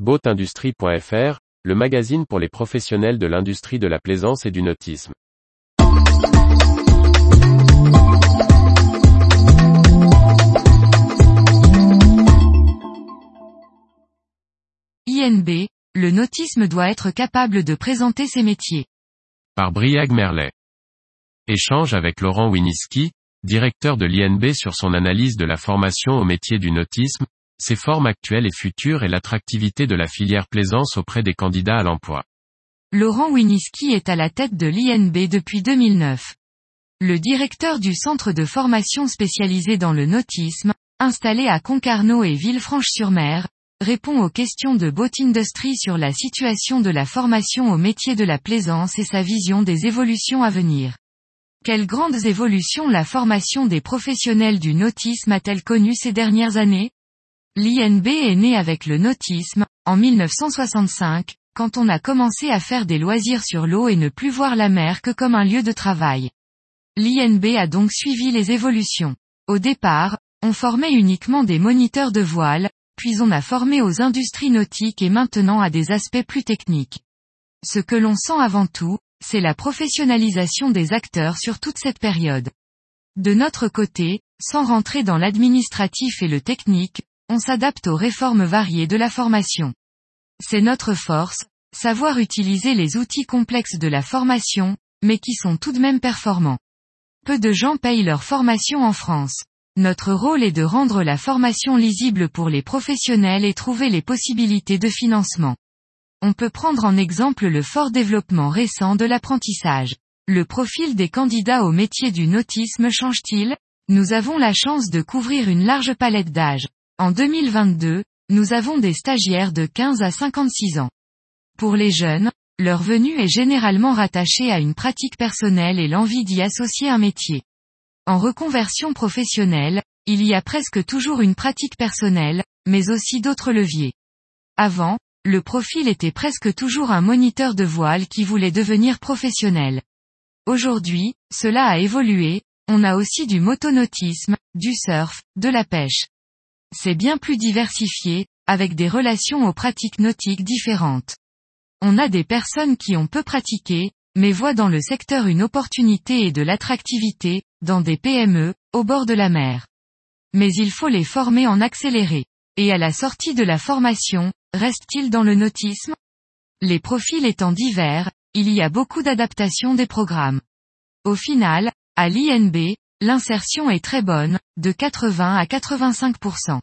Boatindustrie.fr, le magazine pour les professionnels de l'industrie de la plaisance et du nautisme. INB, le nautisme doit être capable de présenter ses métiers. Par Briag Merlet. Échange avec Laurent Winiski, directeur de l'INB sur son analyse de la formation au métier du nautisme, ses formes actuelles et futures et l'attractivité de la filière plaisance auprès des candidats à l'emploi. Laurent Winiski est à la tête de l'INB depuis 2009. Le directeur du centre de formation spécialisé dans le nautisme, installé à Concarneau et Villefranche-sur-Mer, répond aux questions de Boat Industry sur la situation de la formation au métier de la plaisance et sa vision des évolutions à venir. Quelles grandes évolutions la formation des professionnels du nautisme a-t-elle connues ces dernières années? L'INB est né avec le nautisme, en 1965, quand on a commencé à faire des loisirs sur l'eau et ne plus voir la mer que comme un lieu de travail. L'INB a donc suivi les évolutions. Au départ, on formait uniquement des moniteurs de voile, puis on a formé aux industries nautiques et maintenant à des aspects plus techniques. Ce que l'on sent avant tout, c'est la professionnalisation des acteurs sur toute cette période. De notre côté, sans rentrer dans l'administratif et le technique, on s'adapte aux réformes variées de la formation. C'est notre force, savoir utiliser les outils complexes de la formation, mais qui sont tout de même performants. Peu de gens payent leur formation en France. Notre rôle est de rendre la formation lisible pour les professionnels et trouver les possibilités de financement. On peut prendre en exemple le fort développement récent de l'apprentissage. Le profil des candidats au métier du nautisme change-t-il? Nous avons la chance de couvrir une large palette d'âge. En 2022, nous avons des stagiaires de 15 à 56 ans. Pour les jeunes, leur venue est généralement rattachée à une pratique personnelle et l'envie d'y associer un métier. En reconversion professionnelle, il y a presque toujours une pratique personnelle, mais aussi d'autres leviers. Avant, le profil était presque toujours un moniteur de voile qui voulait devenir professionnel. Aujourd'hui, cela a évolué, on a aussi du motonautisme, du surf, de la pêche c'est bien plus diversifié, avec des relations aux pratiques nautiques différentes. On a des personnes qui ont peu pratiqué, mais voient dans le secteur une opportunité et de l'attractivité, dans des PME, au bord de la mer. Mais il faut les former en accéléré. Et à la sortie de la formation, reste-t-il dans le nautisme? Les profils étant divers, il y a beaucoup d'adaptations des programmes. Au final, à l'INB, l'insertion est très bonne, de 80 à 85%.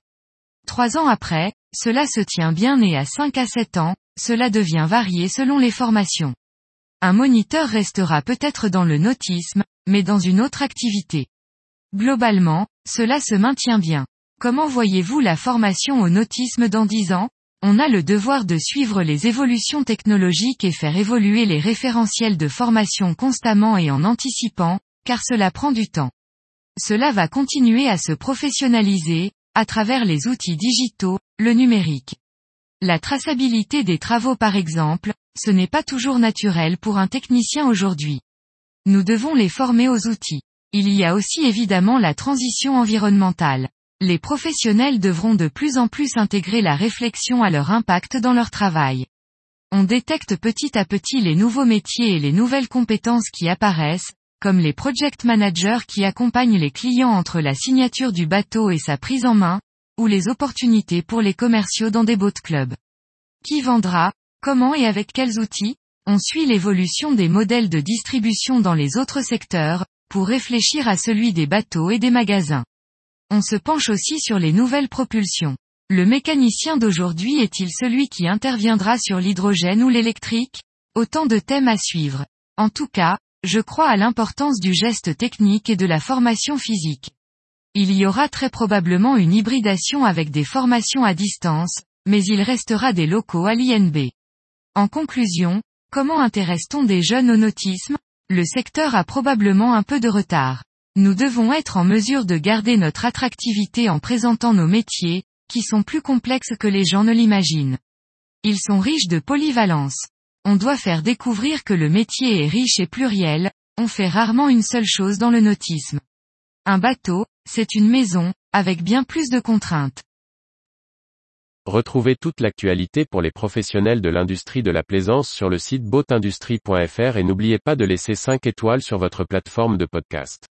Trois ans après, cela se tient bien et à 5 à 7 ans, cela devient varié selon les formations. Un moniteur restera peut-être dans le nautisme, mais dans une autre activité. Globalement, cela se maintient bien. Comment voyez-vous la formation au nautisme dans 10 ans? On a le devoir de suivre les évolutions technologiques et faire évoluer les référentiels de formation constamment et en anticipant, car cela prend du temps. Cela va continuer à se professionnaliser, à travers les outils digitaux, le numérique. La traçabilité des travaux par exemple, ce n'est pas toujours naturel pour un technicien aujourd'hui. Nous devons les former aux outils. Il y a aussi évidemment la transition environnementale. Les professionnels devront de plus en plus intégrer la réflexion à leur impact dans leur travail. On détecte petit à petit les nouveaux métiers et les nouvelles compétences qui apparaissent, comme les project managers qui accompagnent les clients entre la signature du bateau et sa prise en main, ou les opportunités pour les commerciaux dans des boat clubs. Qui vendra, comment et avec quels outils On suit l'évolution des modèles de distribution dans les autres secteurs, pour réfléchir à celui des bateaux et des magasins. On se penche aussi sur les nouvelles propulsions. Le mécanicien d'aujourd'hui est-il celui qui interviendra sur l'hydrogène ou l'électrique? Autant de thèmes à suivre. En tout cas, je crois à l'importance du geste technique et de la formation physique. Il y aura très probablement une hybridation avec des formations à distance, mais il restera des locaux à l'INB. En conclusion, comment intéresse-t-on des jeunes au nautisme? Le secteur a probablement un peu de retard. Nous devons être en mesure de garder notre attractivité en présentant nos métiers, qui sont plus complexes que les gens ne l'imaginent. Ils sont riches de polyvalence. On doit faire découvrir que le métier est riche et pluriel, on fait rarement une seule chose dans le nautisme. Un bateau, c'est une maison, avec bien plus de contraintes. Retrouvez toute l'actualité pour les professionnels de l'industrie de la plaisance sur le site boatindustrie.fr et n'oubliez pas de laisser 5 étoiles sur votre plateforme de podcast.